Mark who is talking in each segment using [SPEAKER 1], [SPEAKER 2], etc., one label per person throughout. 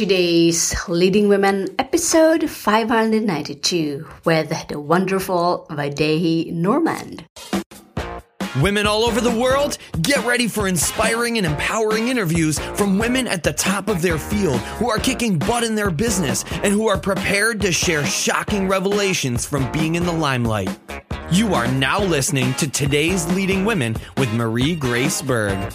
[SPEAKER 1] today's Leading Women episode 592 with the wonderful Vaidehi Normand.
[SPEAKER 2] Women all over the world, get ready for inspiring and empowering interviews from women at the top of their field who are kicking butt in their business and who are prepared to share shocking revelations from being in the limelight. You are now listening to today's Leading Women with Marie Grace Berg.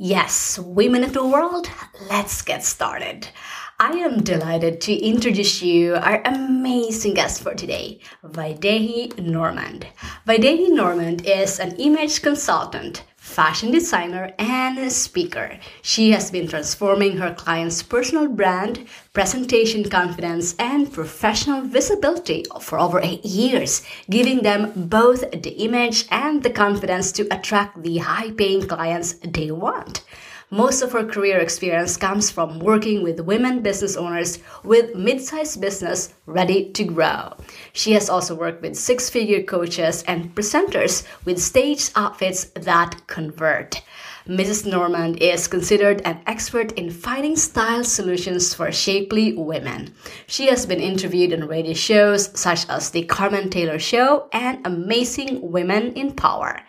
[SPEAKER 1] Yes, women of the world, let's get started. I am delighted to introduce you our amazing guest for today, Vaidehi Normand. Vaidehi Normand is an image consultant, fashion designer, and speaker. She has been transforming her clients' personal brand, presentation confidence, and professional visibility for over eight years, giving them both the image and the confidence to attract the high paying clients they want. Most of her career experience comes from working with women business owners with mid-sized business ready to grow. She has also worked with six-figure coaches and presenters with stage outfits that convert. Mrs. Normand is considered an expert in finding style solutions for shapely women. She has been interviewed on radio shows such as The Carmen Taylor Show and Amazing Women in Power.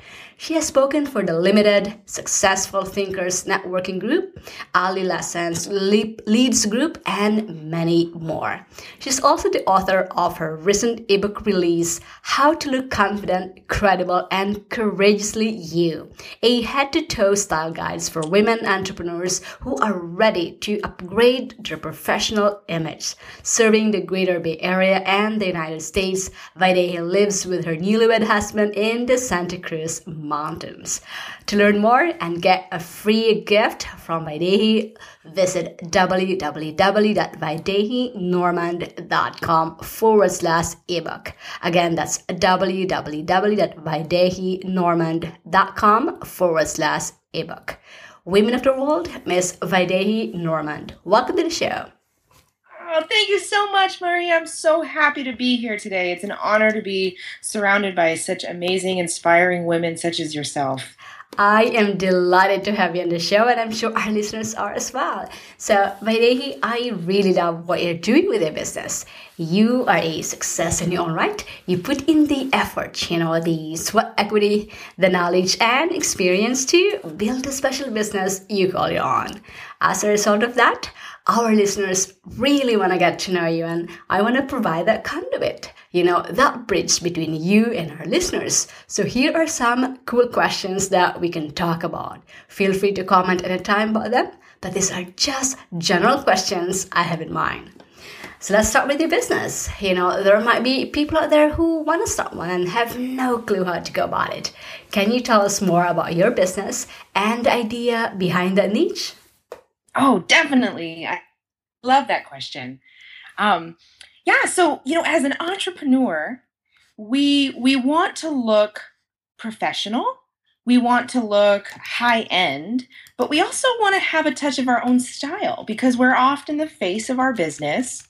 [SPEAKER 1] She has spoken for the Limited, Successful Thinkers Networking Group, Ali Lessons Leads Group, and many more. She's also the author of her recent ebook release, How to Look Confident, Credible, and Courageously You, a head to toe style guides for women entrepreneurs who are ready to upgrade their professional image. Serving the greater Bay Area and the United States, Vaidehi lives with her newlywed husband in the Santa Cruz mountains. To learn more and get a free gift from Vaidehi, visit www.vaidehinormand.com forward slash ebook. Again, that's www.vaidehinormand.com forward slash ebook. Women of the World, Miss Vaidehi Normand. Welcome to the show.
[SPEAKER 3] Oh, thank you so much, Marie. I'm so happy to be here today. It's an honor to be surrounded by such amazing, inspiring women such as yourself.
[SPEAKER 1] I am delighted to have you on the show, and I'm sure our listeners are as well. So, Vaidehi, I really love what you're doing with your business. You are a success in your own right. You put in the effort, you know, the sweat equity, the knowledge, and experience to build a special business you call your own. As a result of that, our listeners really want to get to know you, and I want to provide that conduit, you know, that bridge between you and our listeners. So, here are some cool questions that we can talk about. Feel free to comment anytime about them, but these are just general questions I have in mind. So let's start with your business. You know, there might be people out there who want to start one and have no clue how to go about it. Can you tell us more about your business and the idea behind that niche?
[SPEAKER 3] Oh, definitely. I love that question. Um, yeah, so you know, as an entrepreneur, we we want to look professional. We want to look high end, but we also want to have a touch of our own style because we're often the face of our business.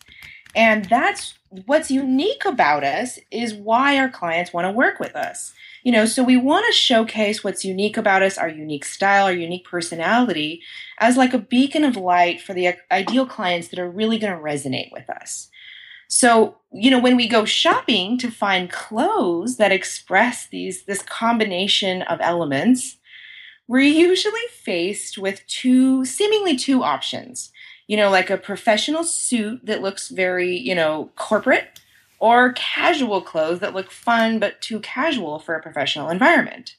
[SPEAKER 3] And that's what's unique about us is why our clients want to work with us. You know, so we want to showcase what's unique about us, our unique style, our unique personality, as like a beacon of light for the ideal clients that are really going to resonate with us. So, you know, when we go shopping to find clothes that express these this combination of elements, we're usually faced with two seemingly two options. You know, like a professional suit that looks very, you know, corporate or casual clothes that look fun but too casual for a professional environment.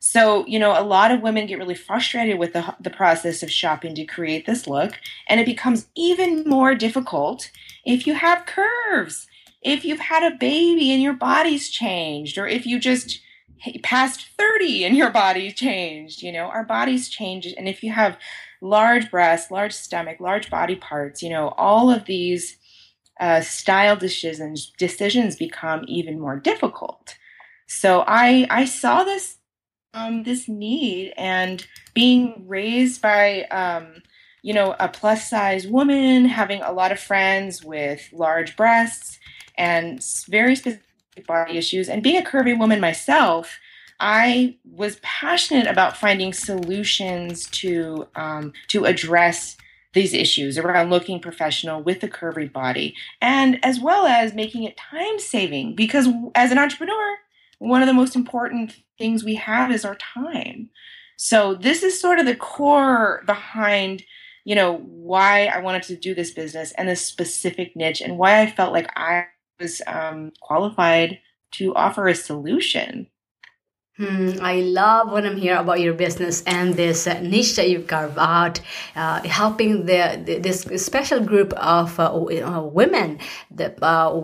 [SPEAKER 3] So, you know, a lot of women get really frustrated with the, the process of shopping to create this look, and it becomes even more difficult if you have curves, if you've had a baby and your body's changed, or if you just past 30 and your body changed. You know, our bodies change, and if you have large breasts, large stomach, large body parts, you know, all of these uh, style decisions decisions become even more difficult. So I I saw this um, this need and being raised by um, you know a plus size woman, having a lot of friends with large breasts and very specific body issues, and being a curvy woman myself. I was passionate about finding solutions to um, to address these issues around looking professional with a curvy body, and as well as making it time saving. Because as an entrepreneur, one of the most important things we have is our time. So this is sort of the core behind you know why I wanted to do this business and this specific niche, and why I felt like I was um, qualified to offer a solution.
[SPEAKER 1] Hmm, I love when I'm here about your business and this uh, niche that you've carved out, uh, helping the, the, this special group of uh, women, the uh,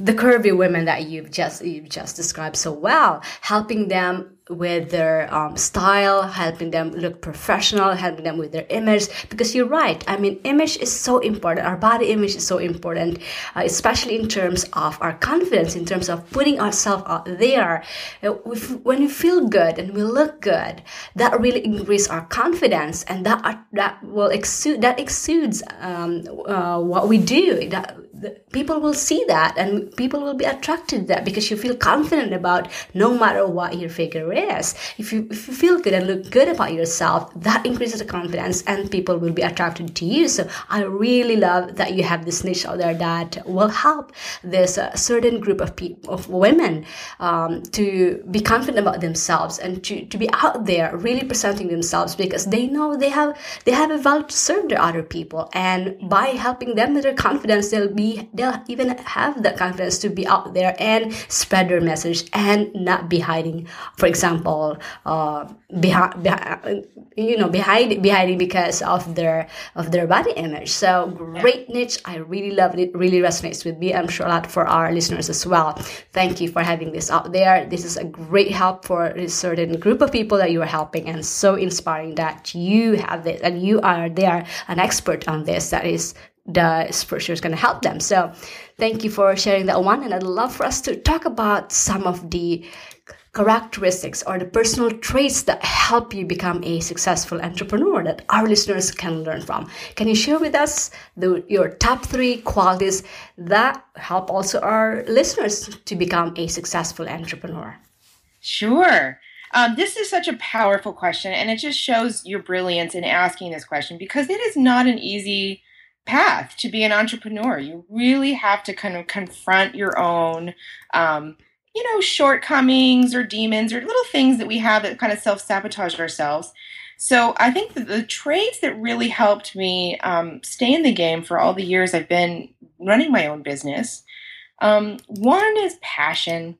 [SPEAKER 1] the curvy women that you've just you've just described so well, helping them with their um, style, helping them look professional, helping them with their image. Because you're right. I mean, image is so important. Our body image is so important, uh, especially in terms of our confidence, in terms of putting ourselves out there. Uh, when we feel good and we look good, that really increases our confidence, and that that will exude that exudes um, uh, what we do. That people will see that and people will be attracted to that because you feel confident about no matter what your figure is. If you, if you feel good and look good about yourself that increases the confidence and people will be attracted to you. So i really love that you have this niche out there that will help this uh, certain group of people of women um, to be confident about themselves and to, to be out there really presenting themselves because they know they have they have a value to serve their other people. And by helping them with their confidence they'll be they'll even have the confidence to be out there and spread their message and not be hiding. For example uh, behind, behind you know behind behind because of their of their body image. So great niche. I really love it. Really resonates with me. I'm sure a lot for our listeners as well. Thank you for having this out there. This is a great help for a certain group of people that you are helping and so inspiring that you have this and you are there an expert on this. That is the sure is going to help them. So, thank you for sharing that one. And I'd love for us to talk about some of the characteristics or the personal traits that help you become a successful entrepreneur that our listeners can learn from. Can you share with us the, your top three qualities that help also our listeners to become a successful entrepreneur?
[SPEAKER 3] Sure. Um, this is such a powerful question, and it just shows your brilliance in asking this question because it is not an easy path to be an entrepreneur. You really have to kind of confront your own, um, you know, shortcomings or demons or little things that we have that kind of self sabotage ourselves. So I think that the traits that really helped me um, stay in the game for all the years I've been running my own business. Um, one is passion.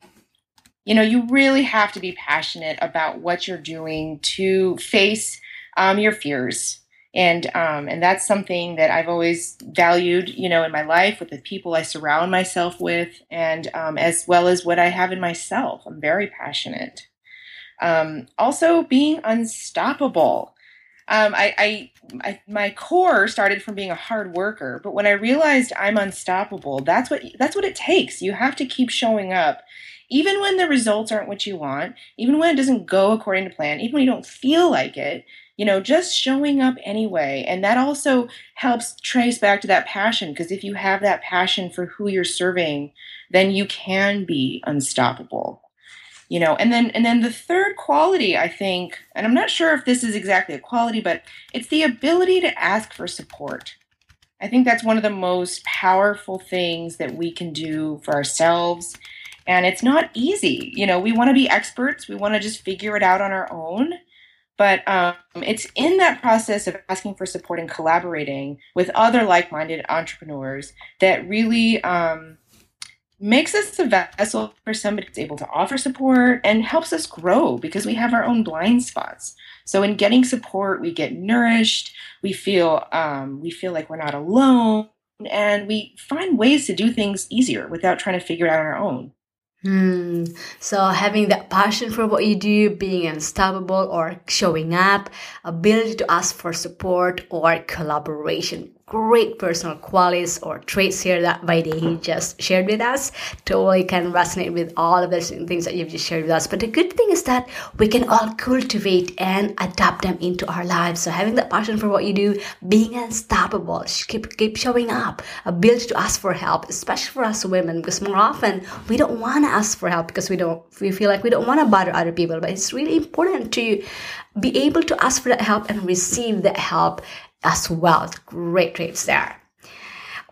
[SPEAKER 3] You know, you really have to be passionate about what you're doing to face um, your fears and um, and that's something that I've always valued, you know, in my life with the people I surround myself with, and um, as well as what I have in myself. I'm very passionate. Um, also, being unstoppable. Um, I, I, I, my core started from being a hard worker, but when I realized I'm unstoppable, that's what that's what it takes. You have to keep showing up, even when the results aren't what you want, even when it doesn't go according to plan, even when you don't feel like it you know, just showing up anyway. And that also helps trace back to that passion because if you have that passion for who you're serving, then you can be unstoppable. You know, and then and then the third quality I think, and I'm not sure if this is exactly a quality, but it's the ability to ask for support. I think that's one of the most powerful things that we can do for ourselves. And it's not easy. You know, we want to be experts. We want to just figure it out on our own. But um, it's in that process of asking for support and collaborating with other like minded entrepreneurs that really um, makes us a vessel for somebody that's able to offer support and helps us grow because we have our own blind spots. So in getting support, we get nourished, we feel um, we feel like we're not alone, and we find ways to do things easier without trying to figure it out on our own.
[SPEAKER 1] Hmm. So having that passion for what you do, being unstoppable or showing up, ability to ask for support or collaboration great personal qualities or traits here that Vaidehi just shared with us. Totally can resonate with all of those things that you've just shared with us. But the good thing is that we can all cultivate and adapt them into our lives. So having that passion for what you do, being unstoppable, keep keep showing up, ability to ask for help, especially for us women, because more often we don't want to ask for help because we don't we feel like we don't want to bother other people. But it's really important to be able to ask for that help and receive that help as well. Great traits there.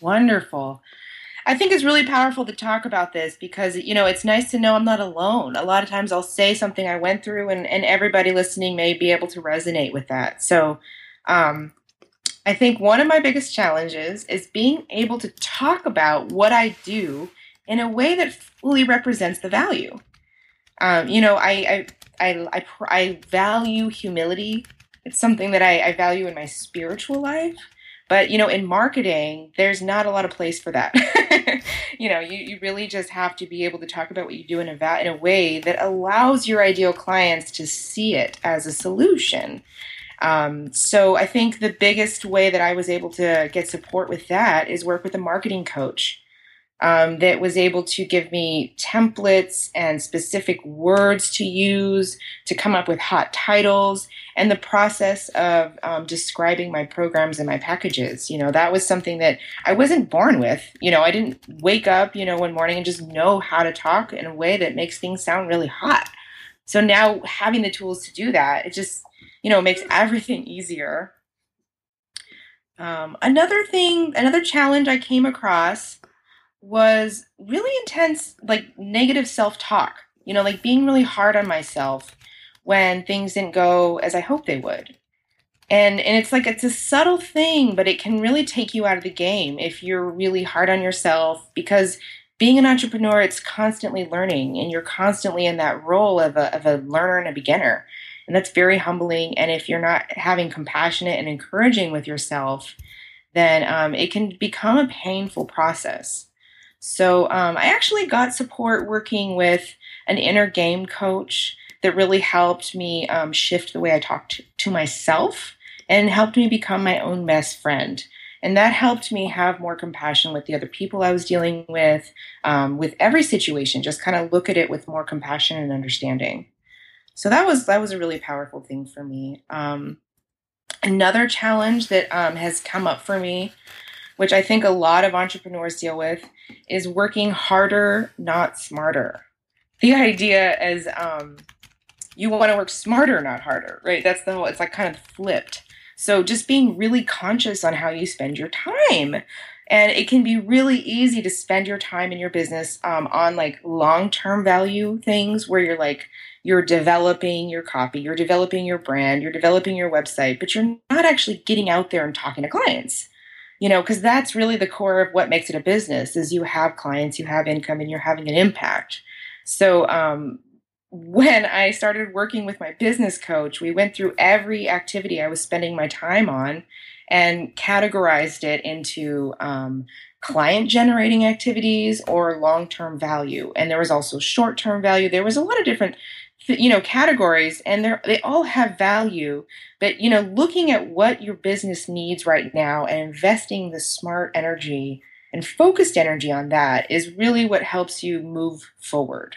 [SPEAKER 3] Wonderful. I think it's really powerful to talk about this because, you know, it's nice to know I'm not alone. A lot of times I'll say something I went through, and, and everybody listening may be able to resonate with that. So, um, I think one of my biggest challenges is being able to talk about what I do in a way that fully represents the value. Um, you know, I, I, I, I, I value humility. It's something that I, I value in my spiritual life. But you know, in marketing, there's not a lot of place for that. you know, you, you really just have to be able to talk about what you do in a va- in a way that allows your ideal clients to see it as a solution. Um, so I think the biggest way that I was able to get support with that is work with a marketing coach um, that was able to give me templates and specific words to use to come up with hot titles and the process of um, describing my programs and my packages. You know, that was something that I wasn't born with. You know, I didn't wake up, you know, one morning and just know how to talk in a way that makes things sound really hot. So now having the tools to do that, it just, you know, makes everything easier. Um, another thing, another challenge I came across was really intense, like negative self talk, you know, like being really hard on myself when things didn't go as I hoped they would. And, and it's like it's a subtle thing, but it can really take you out of the game if you're really hard on yourself because being an entrepreneur, it's constantly learning and you're constantly in that role of a, of a learner and a beginner. And that's very humbling. And if you're not having compassionate and encouraging with yourself, then um, it can become a painful process. So um, I actually got support working with an inner game coach that really helped me um, shift the way I talked to myself and helped me become my own best friend. And that helped me have more compassion with the other people I was dealing with, um, with every situation. Just kind of look at it with more compassion and understanding. So that was that was a really powerful thing for me. Um, another challenge that um, has come up for me which I think a lot of entrepreneurs deal with, is working harder, not smarter. The idea is um, you want to work smarter, not harder, right? That's the whole, it's like kind of flipped. So just being really conscious on how you spend your time. And it can be really easy to spend your time in your business um, on like long term value things where you're like, you're developing your copy, you're developing your brand, you're developing your website, but you're not actually getting out there and talking to clients you know because that's really the core of what makes it a business is you have clients you have income and you're having an impact. So um, when i started working with my business coach we went through every activity i was spending my time on and categorized it into um, client generating activities or long term value. And there was also short term value. There was a lot of different you know categories and they they all have value. But you know looking at what your business needs right now and investing the smart energy and focused energy on that is really what helps you move forward.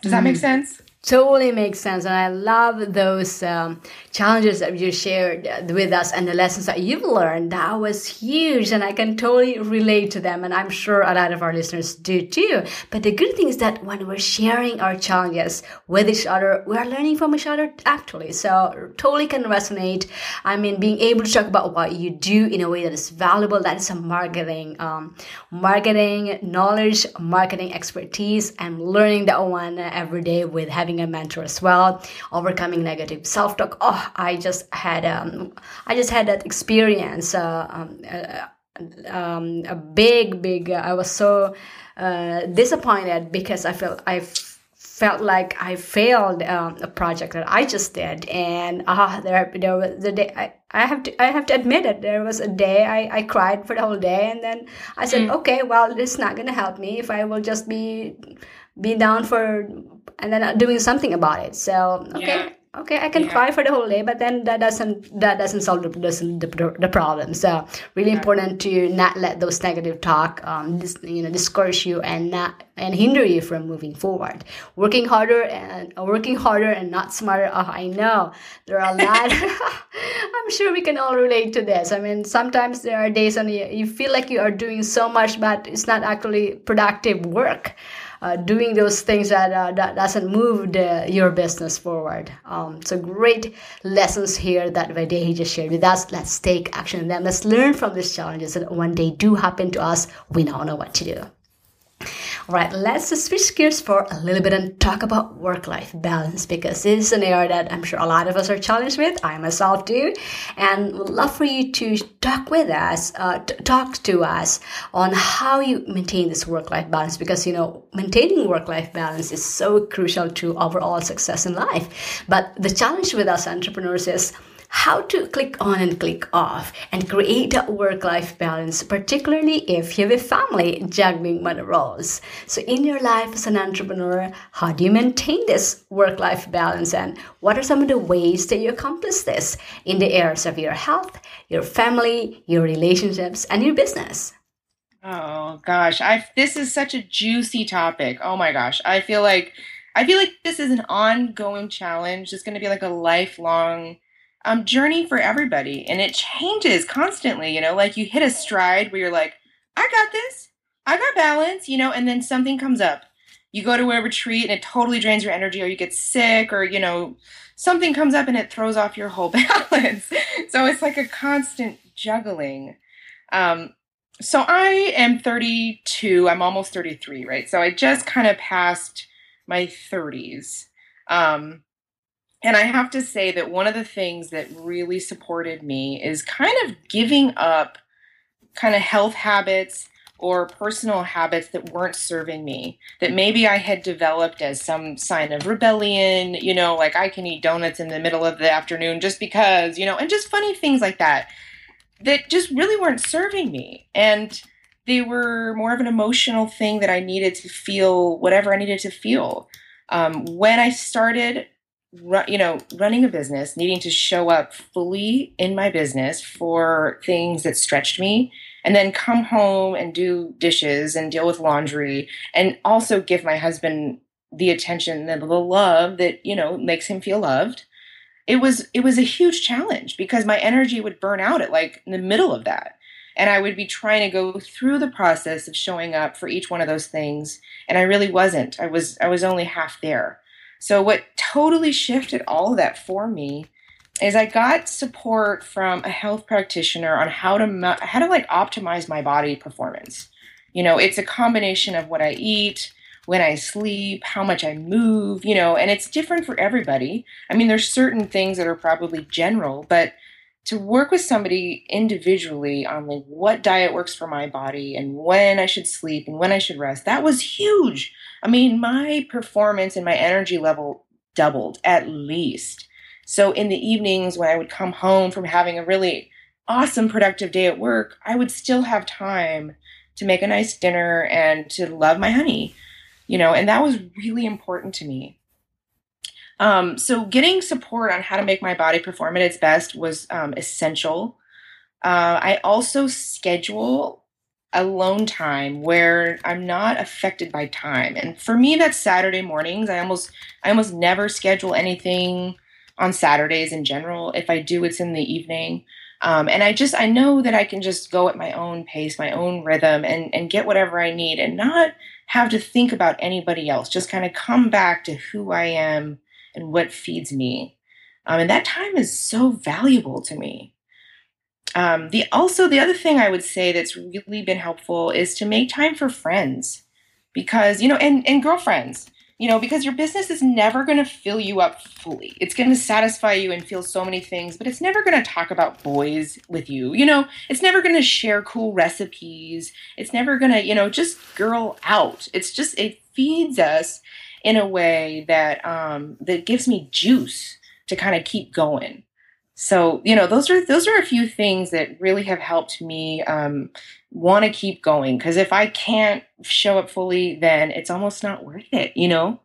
[SPEAKER 3] Does that make mm. sense
[SPEAKER 1] totally makes sense and i love those um, challenges that you shared with us and the lessons that you've learned. That was huge and i can totally relate to them and i'm sure a lot of our listeners do too. But the good thing is that when we're sharing our challenges with each other we're learning from each other actually. So totally can resonate. I mean being able to talk about what you do in a way that is valuable that is a marketing um, marketing knowledge marketing expertise and learning that one every day with having having a mentor as well, overcoming negative self-talk. Oh, I just had um, I just had that experience. Uh, um, uh, um, a big, big. Uh, I was so uh, disappointed because I felt I felt like I failed um, a project that I just did, and ah, there, there was the day I, I have to, I have to admit it. There was a day I, I cried for the whole day, and then I said, mm. okay, well, this is not gonna help me if I will just be be down for and then doing something about it. So okay, yeah. okay, I can yeah. cry for the whole day, but then that doesn't that doesn't solve the the, the problem. So really yeah. important to not let those negative talk um dis, you know discourage you and not and hinder you from moving forward. Working harder and uh, working harder and not smarter. Oh, I know there are a lot. I'm sure we can all relate to this. I mean, sometimes there are days when you, you feel like you are doing so much, but it's not actually productive work uh, doing those things that, uh, that doesn't move the, your business forward. Um, so great lessons here that Vaidehi just shared with us. Let's take action on them. Let's learn from these challenges. And when they do happen to us, we now know what to do. All right, let's switch gears for a little bit and talk about work life balance because this is an area that I'm sure a lot of us are challenged with. I myself do, and would love for you to talk with us, uh, t- talk to us on how you maintain this work life balance because you know maintaining work life balance is so crucial to overall success in life. But the challenge with us entrepreneurs is how to click on and click off and create a work life balance, particularly if you have a family juggling many roles. So, in your life as an entrepreneur, how do you maintain this work life balance and what are some of the ways that you accomplish this in the areas of your health, your family, your relationships, and your business?
[SPEAKER 3] Oh gosh, I this is such a juicy topic. Oh my gosh, I feel like I feel like this is an ongoing challenge. It's going to be like a lifelong um, journey for everybody and it changes constantly you know like you hit a stride where you're like i got this. I got balance you know and then something comes up. You go to a retreat and it totally drains your energy or you get sick or you know something comes up and it throws off your whole balance. So it's like a constant juggling. Um, so i am 32 i'm almost 33 right? So i just kind of passed my 30s um, and I have to say that one of the things that really supported me is kind of giving up kind of health habits or personal habits that weren't serving me that maybe I had developed as some sign of rebellion, you know, like I can eat donuts in the middle of the afternoon just because, you know, and just funny things like that that just really weren't serving me. And they were more of an emotional thing that I needed to feel whatever I needed to feel. Um, when I started you know, running a business, needing to show up fully in my business for things that stretched me, and then come home and do dishes and deal with laundry, and also give my husband the attention and the love that you know makes him feel loved. It was it was a huge challenge because my energy would burn out at like in the middle of that. And I would be trying to go through the process of showing up for each one of those things. And I really wasn't. I was I was only half there. So, what totally shifted all of that for me is I got support from a health practitioner on how to how to like optimize my body performance. You know, it's a combination of what I eat, when I sleep, how much I move, you know, and it's different for everybody. I mean, there's certain things that are probably general, but to work with somebody individually on like what diet works for my body and when I should sleep and when I should rest, that was huge. I mean, my performance and my energy level doubled at least. So in the evenings when I would come home from having a really awesome productive day at work, I would still have time to make a nice dinner and to love my honey, you know, and that was really important to me. Um, so getting support on how to make my body perform at its best was um, essential. Uh, I also schedule alone time where I'm not affected by time. And for me that's Saturday mornings. I almost I almost never schedule anything on Saturdays in general. If I do it's in the evening. Um, and I just I know that I can just go at my own pace, my own rhythm and and get whatever I need and not have to think about anybody else. Just kind of come back to who I am and what feeds me. Um, and that time is so valuable to me. Um, the also the other thing I would say that's really been helpful is to make time for friends, because you know, and and girlfriends, you know, because your business is never going to fill you up fully. It's going to satisfy you and feel so many things, but it's never going to talk about boys with you. You know, it's never going to share cool recipes. It's never going to, you know, just girl out. It's just it feeds us in a way that um, that gives me juice to kind of keep going. So you know those are those are a few things that really have helped me um, want to keep going. Because if i can't show up fully then it's almost not worth it you know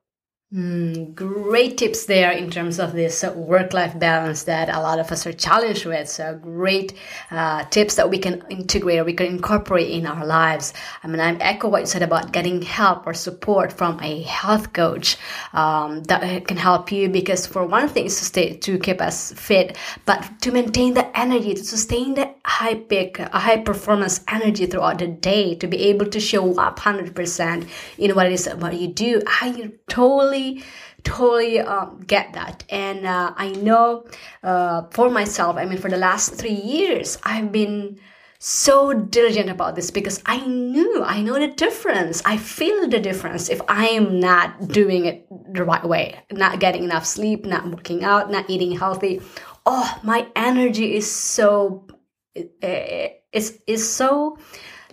[SPEAKER 1] Mm, great tips there in terms of this work life balance that a lot of us are challenged with. So, great uh, tips that we can integrate or we can incorporate in our lives. I mean, I echo what you said about getting help or support from a health coach um, that can help you because, for one thing, is to stay to keep us fit, but to maintain the energy, to sustain the high peak, high performance energy throughout the day, to be able to show up 100% in what it is what you do. I totally totally totally um, get that. And uh, i know uh, for myself i mean for the last three years i've been so diligent about this because i knew i know the difference. I feel the difference if i am not doing it the right way not getting enough sleep not working out not eating healthy. Oh my energy is so it, it's, it's so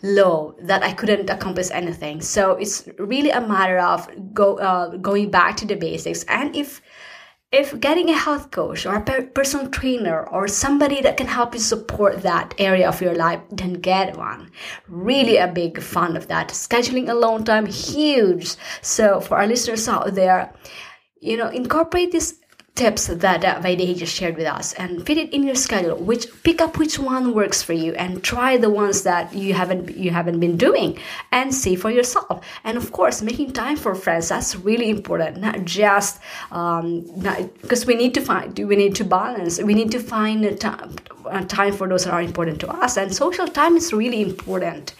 [SPEAKER 1] low that I couldn't accomplish anything. So it's really a matter of go uh, going back to the basics. And if if getting a health coach or a personal trainer or somebody that can help you support that area of your life, then get one. Really a big fan of that. Scheduling alone time, huge. So for our listeners out there, you know, incorporate this tips that uh, Vaidehi just shared with us. And fit it in your schedule. Which pick up which one works for you and try the ones that you haven't you haven't been doing and see for yourself. And of course making time for friends that's really important. Not just um because we need to find we need to balance. We need to find a time, a time for those that are important to us. And social time is really important.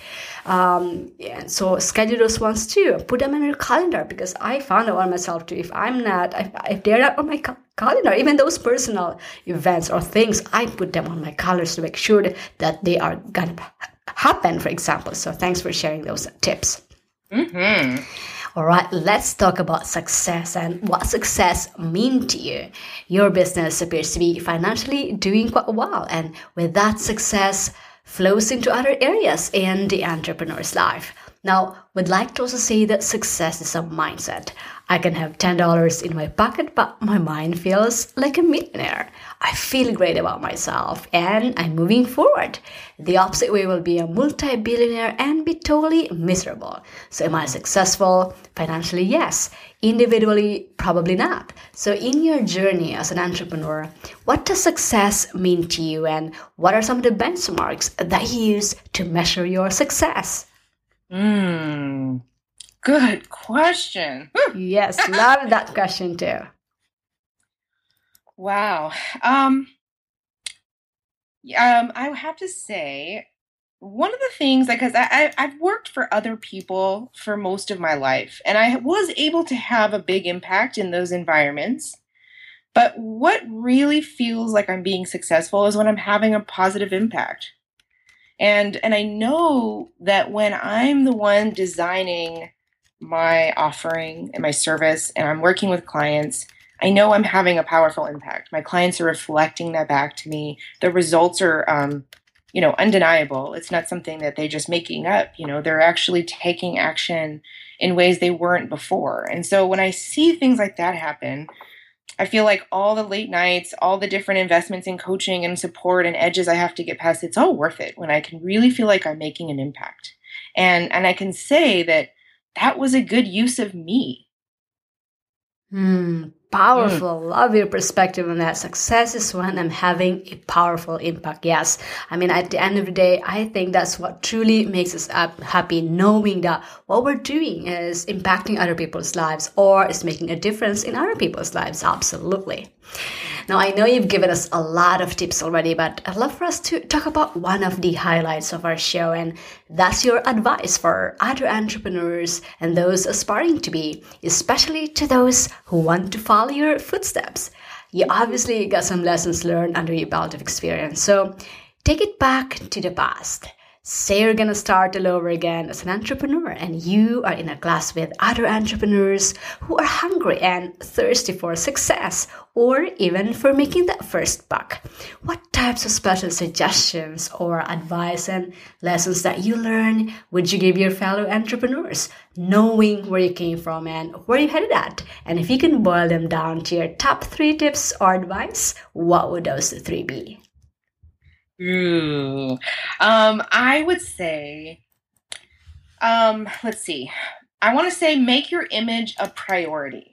[SPEAKER 1] Um, yeah, so schedule those ones too. Put them in your calendar because I found out on myself too. If I'm not, if, if they're not on my ca- calendar, even those personal events or things, I put them on my calendar to make sure that they are gonna happen. For example. So thanks for sharing those tips.
[SPEAKER 3] Mm-hmm.
[SPEAKER 1] All right, let's talk about success and what success mean to you. Your business appears to be financially doing quite well, and with that success, flows into other areas in the entrepreneur's life. Now, we'd like to also say that success is a mindset. I can have $10 in my pocket, but my mind feels like a millionaire. I feel great about myself and I'm moving forward. The opposite way will be a multi billionaire and be totally miserable. So, am I successful? Financially, yes. Individually, probably not. So, in your journey as an entrepreneur, what does success mean to you and what are some of the benchmarks that you use to measure your success?
[SPEAKER 3] Hmm. Good question.
[SPEAKER 1] yes, love that question too.
[SPEAKER 3] Wow. Um, um, I have to say, one of the things, because I, I, I've worked for other people for most of my life, and I was able to have a big impact in those environments. But what really feels like I'm being successful is when I'm having a positive impact. And and I know that when I'm the one designing my offering and my service and I'm working with clients, I know I'm having a powerful impact. My clients are reflecting that back to me. The results are, um, you know, undeniable. It's not something that they're just making up. You know, they're actually taking action in ways they weren't before. And so when I see things like that happen, I feel like all the late nights, all the different investments in coaching and support and edges I have to get past, it's all worth it when I can really feel like I'm making an impact. And and I can say that that was a good use of me.
[SPEAKER 1] Hmm, powerful. Mm. Love your perspective on that. Success is when I'm having a powerful impact. Yes. I mean, at the end of the day, I think that's what truly makes us happy, knowing that what we're doing is impacting other people's lives or is making a difference in other people's lives. Absolutely. Now, I know you've given us a lot of tips already, but I'd love for us to talk about one of the highlights of our show, and that's your advice for other entrepreneurs and those aspiring to be, especially to those who want to follow your footsteps. You obviously got some lessons learned under your belt of experience, so take it back to the past Say you're gonna start all over again as an entrepreneur and you are in a class with other entrepreneurs who are hungry and thirsty for success or even for making that first buck. What types of special suggestions or advice and lessons that you learn would you give your fellow entrepreneurs, knowing where you came from and where you headed at? And if you can boil them down to your top three tips or advice, what would those three be?
[SPEAKER 3] Ooh. Um, I would say, um, let's see. I want to say make your image a priority.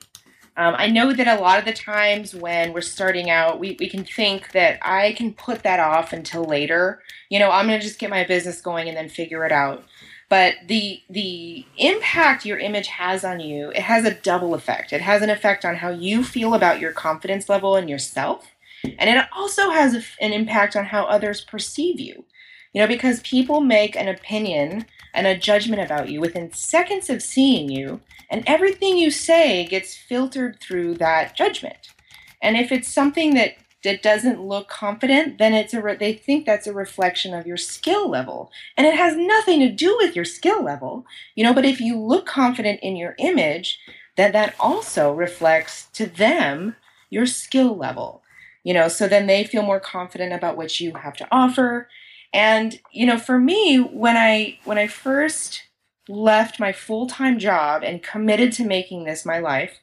[SPEAKER 3] Um, I know that a lot of the times when we're starting out, we, we can think that I can put that off until later. You know, I'm going to just get my business going and then figure it out. But the the impact your image has on you, it has a double effect. It has an effect on how you feel about your confidence level and yourself and it also has an impact on how others perceive you. You know, because people make an opinion and a judgment about you within seconds of seeing you, and everything you say gets filtered through that judgment. And if it's something that that doesn't look confident, then it's a re- they think that's a reflection of your skill level, and it has nothing to do with your skill level, you know. But if you look confident in your image, then that also reflects to them your skill level you know so then they feel more confident about what you have to offer. And you know for me when i when i first left my full-time job and committed to making this my life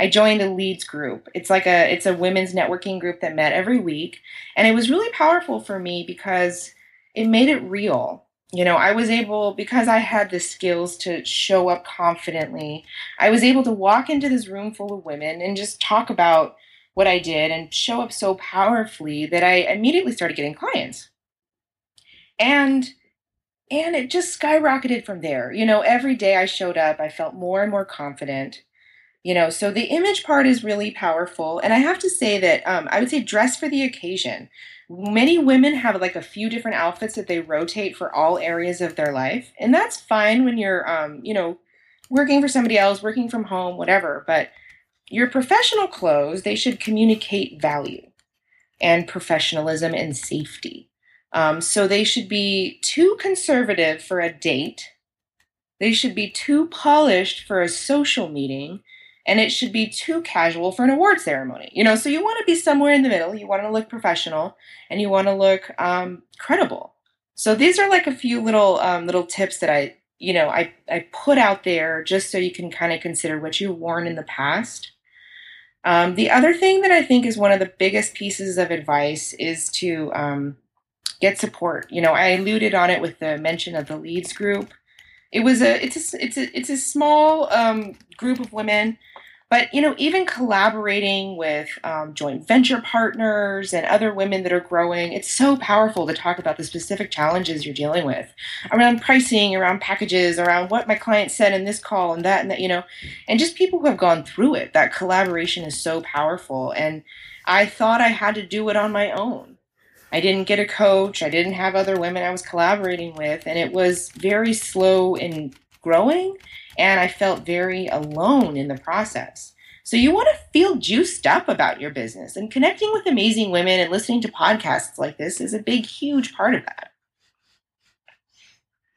[SPEAKER 3] i joined a leads group. It's like a it's a women's networking group that met every week. And it was really powerful for me because it made it real. You know i was able because i had the skills to show up confidently i was able to walk into this room full of women and just talk about what I did and show up so powerfully that I immediately started getting clients. And and it just skyrocketed from there. You know, every day I showed up, I felt more and more confident. You know, so the image part is really powerful. And I have to say that um, I would say dress for the occasion. Many women have like a few different outfits that they rotate for all areas of their life. And that's fine when you're, um, you know, working for somebody else, working from home, whatever. But your professional clothes, they should communicate value and professionalism and safety. Um, so they should be too conservative for a date. They should be too polished for a social meeting. And it should be too casual for an award ceremony. You know, so you want to be somewhere in the middle. You want to look professional and you want to look um, credible. So these are like a few little um, little tips that I, you know, I, I put out there just so you can kind of consider what you've worn in the past um, the other thing that I think is one of the biggest pieces of advice is to um, get support. You know, I alluded on it with the mention of the leads group. It was a it's a it's a it's a small um, group of women but you know, even collaborating with um, joint venture partners and other women that are growing, it's so powerful to talk about the specific challenges you're dealing with around pricing, around packages, around what my client said in this call and that and that, you know, and just people who have gone through it. That collaboration is so powerful. And I thought I had to do it on my own. I didn't get a coach. I didn't have other women I was collaborating with, and it was very slow in growing and I felt very alone in the process. So you want to feel juiced up about your business and connecting with amazing women and listening to podcasts like this is a big, huge part of that.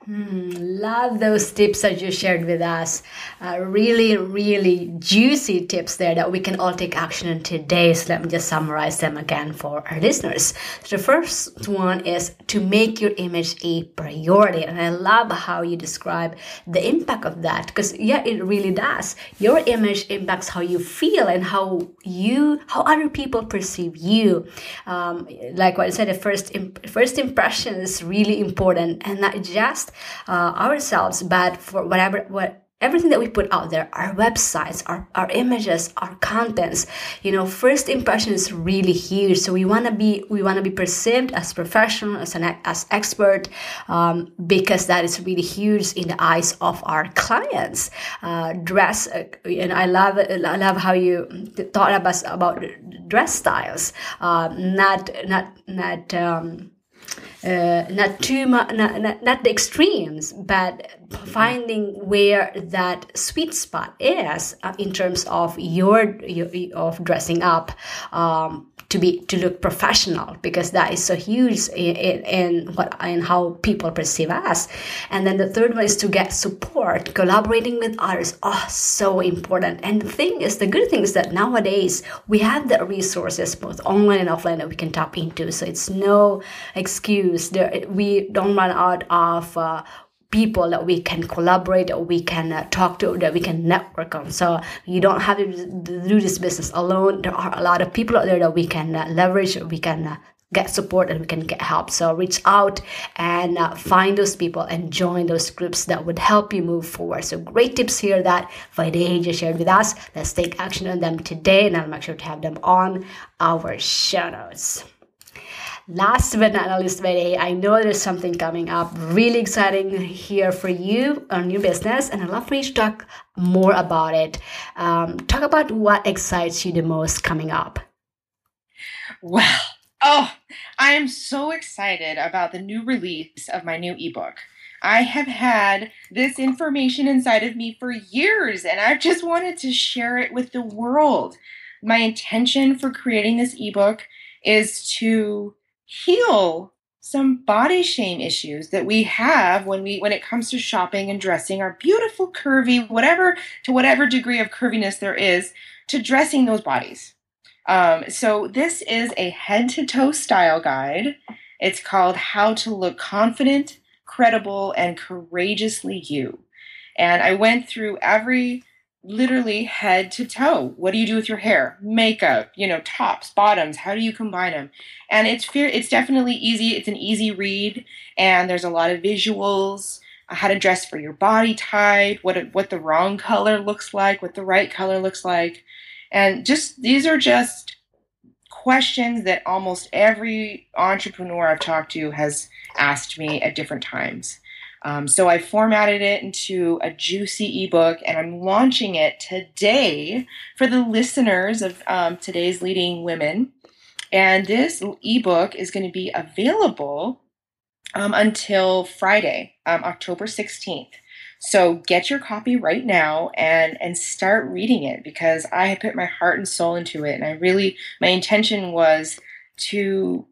[SPEAKER 1] Hmm, love those tips that you shared with us. Uh, really, really juicy tips there that we can all take action on today. So let me just summarize them again for our listeners. So the first one is to make your image a priority. And I love how you describe the impact of that because, yeah, it really does. Your image impacts how you feel and how you, how other people perceive you. Um, like what I said, the first, imp- first impression is really important and not just uh, ourselves, but for whatever what everything that we put out there, our websites, our, our images, our contents, you know, first impression is really huge. So we want to be, we want to be perceived as professional, as an, as expert, um, because that is really huge in the eyes of our clients. Uh, dress, uh, and I love, I love how you thought about, about dress styles, um, not, not, not, um, uh, not too much, not, not, not the extremes, but finding where that sweet spot is uh, in terms of your, your of dressing up. Um, to be to look professional because that is so huge in, in, in, what in how people perceive us. And then the third one is to get support. Collaborating with others oh so important. And the thing is the good thing is that nowadays we have the resources both online and offline that we can tap into. So it's no excuse. There we don't run out of uh, people that we can collaborate or we can uh, talk to that we can network on. So you don't have to do this business alone. There are a lot of people out there that we can uh, leverage we can uh, get support and we can get help. So reach out and uh, find those people and join those groups that would help you move forward. So great tips here that Vaidehi just shared with us. Let's take action on them today and i'll make sure to have them on our show notes Last but not least, Vaidehi, I know there's something coming up really exciting here for you on your business, and I'd love for you to talk more about it. Um, talk about what excites you the most coming up.
[SPEAKER 3] Well, oh, I am so excited about the new release of my new ebook. I have had this information inside of me for years, and I've just wanted to share it with the world. My intention for creating this ebook is to heal some body shame issues that we have when we when it comes to shopping and dressing our beautiful curvy whatever to whatever degree of curviness there is to dressing those bodies. Um, so this is a head to toe style guide. It's called how to look confident credible and courageously you. And i went through every literally head to toe. What do you do with your hair? Makeup, you know, tops, bottoms, how do you combine them? And it's fear it's definitely easy. It's an easy read and there's a lot of visuals, uh, how to dress for your body type, what what the wrong color looks like, what the right color looks like. And just these are just questions that almost every entrepreneur I've talked to has asked me at different times. Um, so I formatted it into a juicy ebook and I'm launching it today for the listeners of um, today's leading women. And this ebook is going to be available um, until Friday, um, October 16th. So get your copy right now and and start reading it because I put my heart and soul into it and I really my intention was to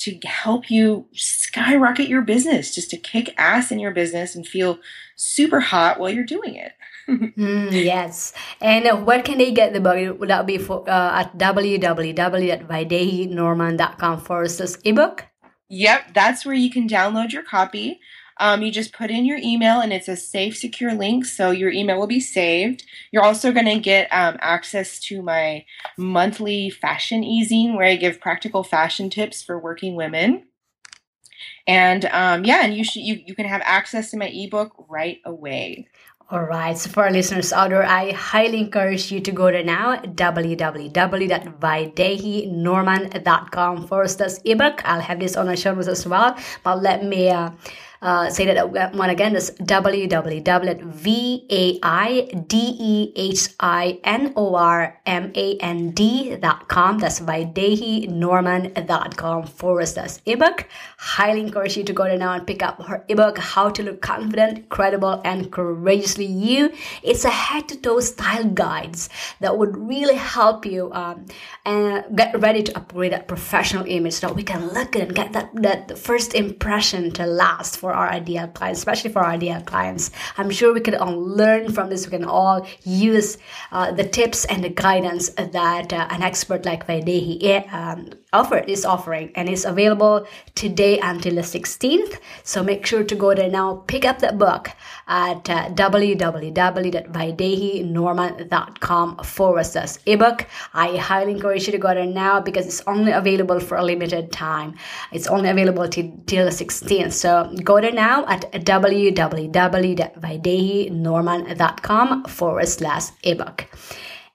[SPEAKER 3] to help you skyrocket your business, just to kick ass in your business and feel super hot while you're doing it.
[SPEAKER 1] mm, yes. And uh, where can they get the book? Would that be for, uh, at www.vaidehinormand.com for this ebook?
[SPEAKER 3] Yep, that's where you can download your copy. Um, you just put in your email and it's a safe, secure link, so your email will be saved. You're also going to get um, access to my monthly fashion e-zine where I give practical fashion tips for working women. And um, yeah, and you should you, you can have access to my ebook right away.
[SPEAKER 1] All right, so for our listeners out there, I highly encourage you to go to now www.vaidehinormand.com for this ebook. I'll have this on our show notes as well, but let me uh, uh, say that one again is www.vaidehinormand.com. That's vaidehinormand.com forward slash ebook. Highly encourage you to go there now and pick up her ebook, How to Look Confident, Credible, and Courageously You. It's a head to toe style guides that would really help you um, get ready to upgrade that professional image so that we can look and get that, that first impression to last for our ideal clients, especially for our ideal clients. I'm sure we can all learn from this. We can all use uh, the tips and the guidance that uh, an expert like Vaidehi um, offer is offering and it's available today until the 16th so make sure to go there now. Pick up that book at uh, www.vaidehinormand.com forward slash ebook. I highly encourage you to go there now because it's only available for a limited time. It's only available till, till the 16th so go there now at www.vaidehinormand.com forward slash ebook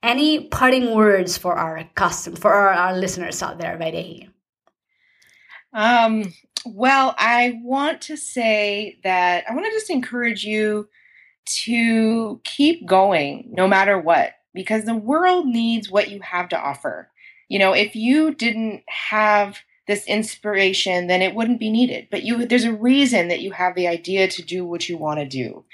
[SPEAKER 1] any parting words for our custom for our, our listeners out there, Vaidehi?
[SPEAKER 3] Um, well, I want to say that I want to just encourage you to keep going no matter what, because the world needs what you have to offer. You know, if you didn't have this inspiration, then it wouldn't be needed. But you, there's a reason that you have the idea to do what you want to do.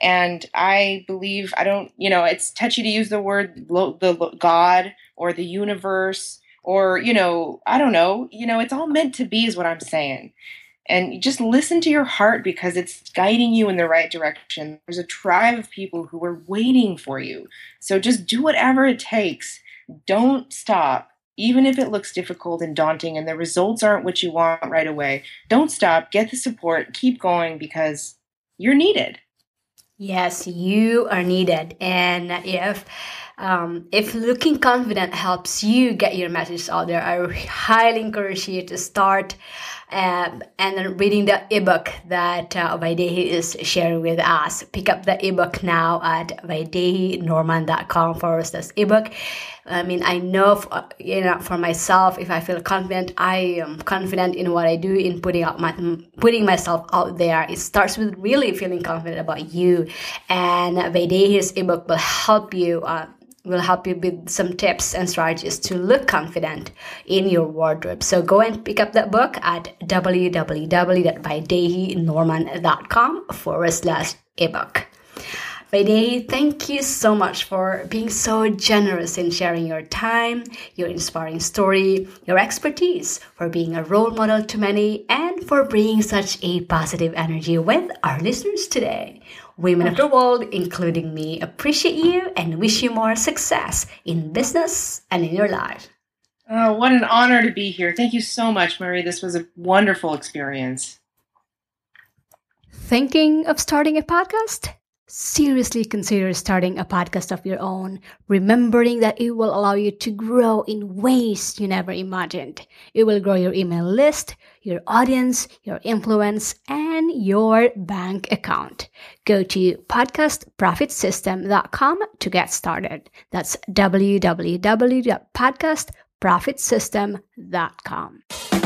[SPEAKER 3] And I believe, I don't, you know, it's touchy to use the word the God or the universe or, you know, I don't know, you know, it's all meant to be, is what I'm saying. And just listen to your heart because it's guiding you in the right direction. There's a tribe of people who are waiting for you. So just do whatever it takes. Don't stop even if it looks difficult and daunting and the results aren't what you want right away, don't stop, get the support, keep going because you're needed.
[SPEAKER 1] Yes, you are needed. And if um, if looking confident helps you get your message out there, I highly encourage you to start um, and reading the ebook that uh, Vaidehi is sharing with us. Pick up the ebook now at vaidehinormand.com forward slash ebook. I mean, I know, for, you know, for myself, if I feel confident, I am confident in what I do, in putting out my, putting myself out there. It starts with really feeling confident about you, and Vaidehi's ebook will help you. Uh, will help you with some tips and strategies to look confident in your wardrobe. So go and pick up that book at www.vaidehinormand.com forward slash ebook. Vaidehi, thank you so much for being so generous in sharing your time, your inspiring story, your expertise, for being a role model to many, and for bringing such a positive energy with our listeners today. Women of the world, including me, appreciate you and wish you more success in business and in your life.
[SPEAKER 3] Oh, what an honor to be here. Thank you so much, Marie. This was a wonderful experience.
[SPEAKER 1] Thinking of starting a podcast? Seriously consider starting a podcast of your own, remembering that it will allow you to grow in ways you never imagined. It will grow your email list, your audience, your influence, and your bank account. Go to podcastprofitsystem.com to get started. That's www.podcastprofitsystem.com.